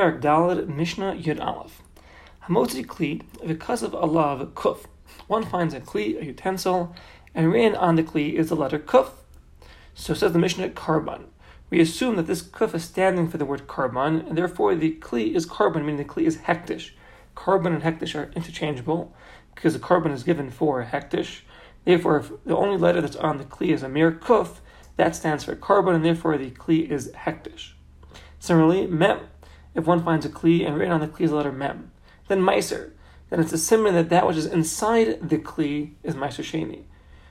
Perak Dalad Mishnah Yud Aleph. Hamotzi Kli, because of Allah Kuf. One finds a Kli, a utensil, and written on the Kli is the letter Kuf. So says the Mishnah Karban. We assume that this Kuf is standing for the word Karban, and therefore the Kli is Karban, meaning the Kli is Hektish. Karban and Hektish are interchangeable because the Karban is given for Hektish. Therefore, if the only letter that's on the Kli is a mere Kuf, that stands for Karban, and therefore the Kli is Hektish. Similarly, Mem, if one finds a Kli and written on the Kli is the letter Mem. Then Meiser, then it's a simon that that which is inside the Kli is Meiser Sheni.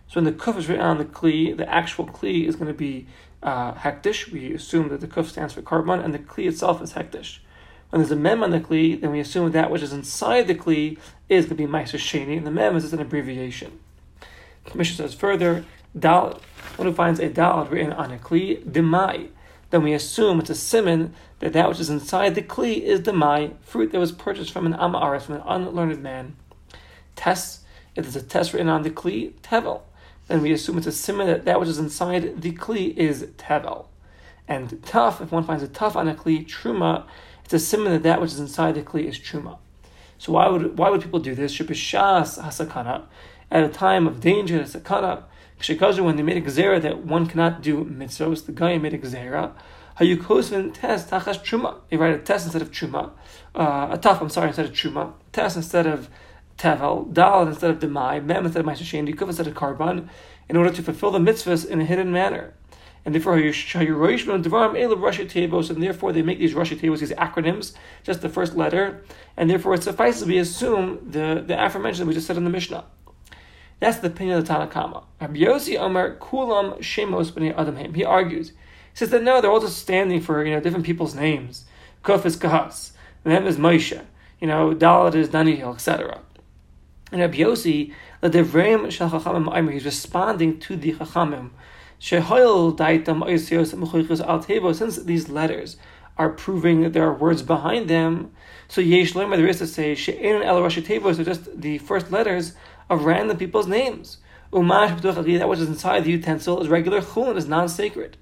So when the Kuf is written on the Kli, the actual Kli is going to be uh, Hektish. We assume that the Kuf stands for Karban, and the Kli itself is Hektish. When there's a mem on the kli, then we assume that which is inside the kli is going to be meiser sheni, and the mem is just an abbreviation. The Mishnah says further, dalad. One who finds a dalad written on a kli, demai, then we assume it's a simon that that which is inside the kli is demai, fruit that was purchased from an am ha'aretz, from an unlearned man. Tes, if there's a test written on the kli, tevel, then we assume it's a simon that that which is inside the kli is tevel. And tough, if one finds a tough on a kli, truma, it's a simon that that which is inside the kli is truma. So why would why would people do this? Shepishas hasakana, at a time of danger, sakana, Shekazu, when they made a gzera that one cannot do mitzvahs, the guy made a gzera. Hayukosvin test tachas truma. They write a test instead of truma, uh, a taf. I'm sorry, instead of truma, test instead of tevel, dal instead of demai, mem instead of ma'aseh yikuf instead of karban, in order to fulfill the mitzvahs in a hidden manner. And therefore, and therefore they make these rashei teivos, these acronyms, just the first letter, and therefore it suffices we assume the, the aforementioned we just said in the Mishnah. That's the opinion of the Tanna Kamma. Rabbi Yossi Omer Kulam Shemos B'nei Adamim. He argues. He says that no, they're all just standing for you know different people's names. Kuf is Kahas, Mem is Moshe, you know Dalit is Daniel, etc. And Rabbi Yossi, the Devreim Shal Chachamim he's responding to the Chachamim. Shehoil Daitam Oisios Mechoichos Al Tebo. Since these letters are proving that there are words behind them, so Yesh Loimer there is to say She'ein El Rashi Tebo. So just the first letters of random people's names. Umash that which is inside the utensil is regular chulin, is non-sacred.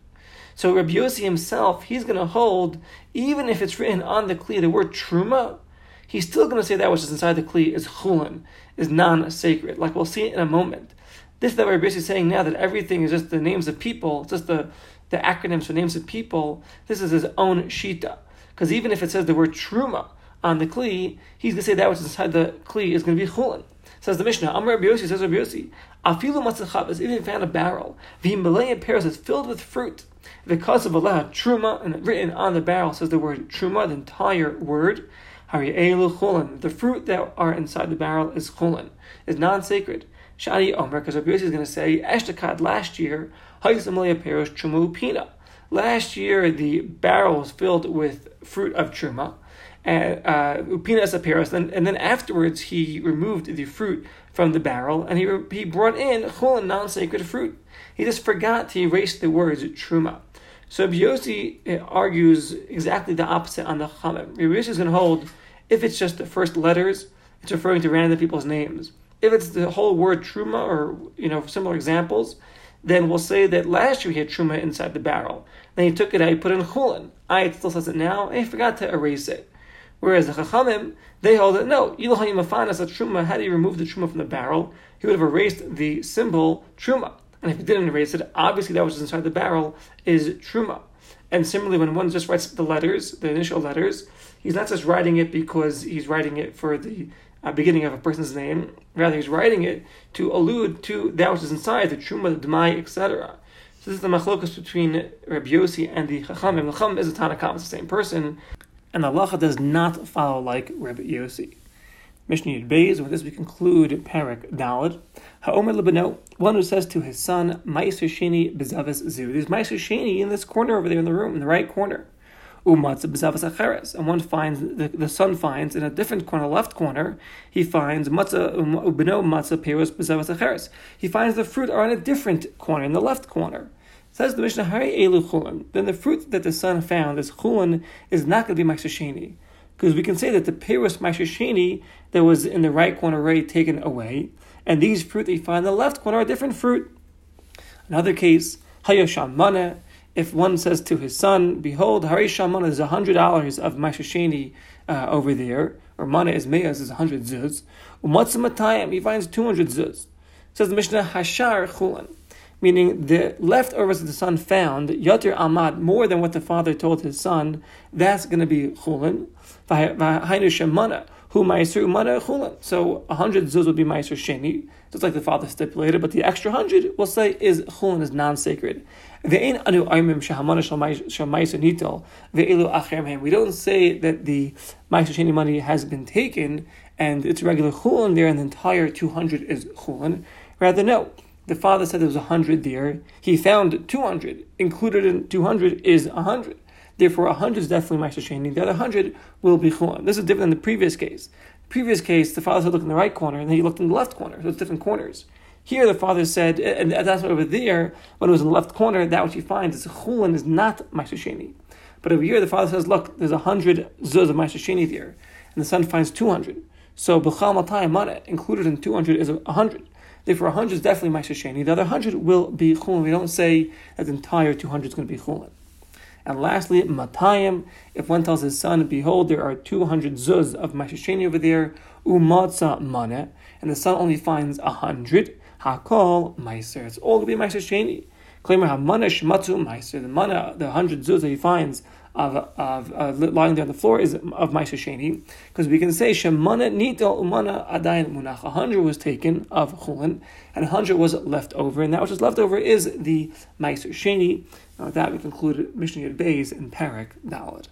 So Rabbi Yossi himself, he's going to hold, even if it's written on the kli, the word truma, he's still going to say that which is inside the kli is chulin, is non-sacred. Like we'll see in a moment. This is that Rabbi Yossi is saying now that everything is just the names of people, just the, the acronyms for names of people. This is his own shita. Because even if it says the word truma on the kli, he's going to say that which is inside the kli is going to be chulin. Says the Mishnah, Amr Rabbi Yossi says Rabbi Yossi, Afilu matzachav even found a barrel, v'himalaya pears is filled with fruit. Because of Allah, truma, and written on the barrel says the word truma, the entire word. Hari'elu chulin. The fruit that are inside the barrel is chulin, is non-sacred. Shani Omer, because Rabbi is going to say, Eshtakad last year, Last year, the barrel was filled with fruit of truma and uh, upina asaperos, and, and then afterwards he removed the fruit from the barrel and he, he brought in chulin, non-sacred fruit. He just forgot to erase the words truma. So Yossi uh, argues exactly the opposite on the Chamim. Yossi is going to hold if it's just the first letters, it's referring to random people's names. If it's the whole word truma or you know similar examples, then we'll say that last year he had truma inside the barrel. Then he took it out, he put it in chulin. I it still says it now, and he forgot to erase it. Whereas the Chachamim, they hold that no, Ilahani Mafanas a Truma, had he removed the Truma from the barrel, he would have erased the symbol Truma. And if he didn't erase it, obviously that which is inside the barrel is Truma. And similarly, when one just writes the letters, the initial letters, he's not just writing it because he's writing it for the uh, beginning of a person's name. Rather, he's writing it to allude to that which is inside, the Truma, the Dmai, etc. So this is the machlokas between Rabbi Yossi and the Chachamim. The Chacham is a Tanna Kamma, it's the same person and the halacha does not follow like Rebbe Yossi. Mishnah Yud Beis, with this we conclude Parak Dalad. Ha'omer lebeno, one who says to his son, Maiser Sheni bezavis zu. There's Sheni in this corner over there in the room, in the right corner. Umatza bezavis acheres. And one finds, the, the son finds in a different corner, left corner, he finds matzah, um, ubeno matzah peros bezavis acheres. He finds the fruit are in a different corner, in the left corner. Says the Mishnah, Hari Elu Chulin. Then the fruit that the son found, this Chulin, is not going to be Maishasheni. Because we can say that the Peros Maishasheni that was in the right corner already taken away, and these fruit that you find in the left corner are different fruit. Another case, Hayasham Mana, if one says to his son, Behold, Harisha Mana is hundred dollars of Mashasheni uh, over there, or Mana is Meas is hundred zuz, Umatzamatayim, he finds two hundred zuz. Says the Mishnah, Hashar Chulan, meaning the leftovers that the son found, Yatir Amad, more than what the father told his son, that's going to be Chulan. V'hainu Shemana, who Ma'aser Mana Chulan. So hundred zuz would be Ma'aser Sheni, just like the father stipulated, but the extra hundred, we'll say, is chulin is non-sacred. We don't say that the Sheni money has been taken and it's regular chulin there and the entire 200 is chulin. Rather, no. The father said there was 100 there. He found 200. Included in 200 is 100. Therefore, 100 is definitely Ma'aser Sheni. The other 100 will be chulin. This is different than the previous case. previous case, the father said look in the right corner and then he looked in the left corner. So it's different corners. Here, the father said, and that's why over there, when it was in the left corner, that what you find is chulin is not Ma'aser But over here, the father says, look, there's a hundred zuz of Ma'aser there, and the son finds two hundred. So b'chal mana included in two hundred is a hundred. Therefore, a hundred is definitely Ma'aser The other hundred will be chulin. We don't say that the entire two hundred is going to be chulin. And lastly, matayim. If one tells his son, "Behold, there are two hundred zuz of Ma'aser over there," umatza mana, and the son only finds a hundred. Hakol Meiser. It's all going to be Meiser Sheni. Claimer Hamana Shmatu Meiser. The mana, the hundred zuz that he finds of, of uh, lying there on the floor is of Meiser Sheni. Because we can say Shemana Nito Umana Adayin Munach. A hundred was taken of Chulin, and a hundred was left over, and that which is left over is the Meiser Sheni. Now, with that, we conclude Mishnah Yud Beis and Parak Dalad.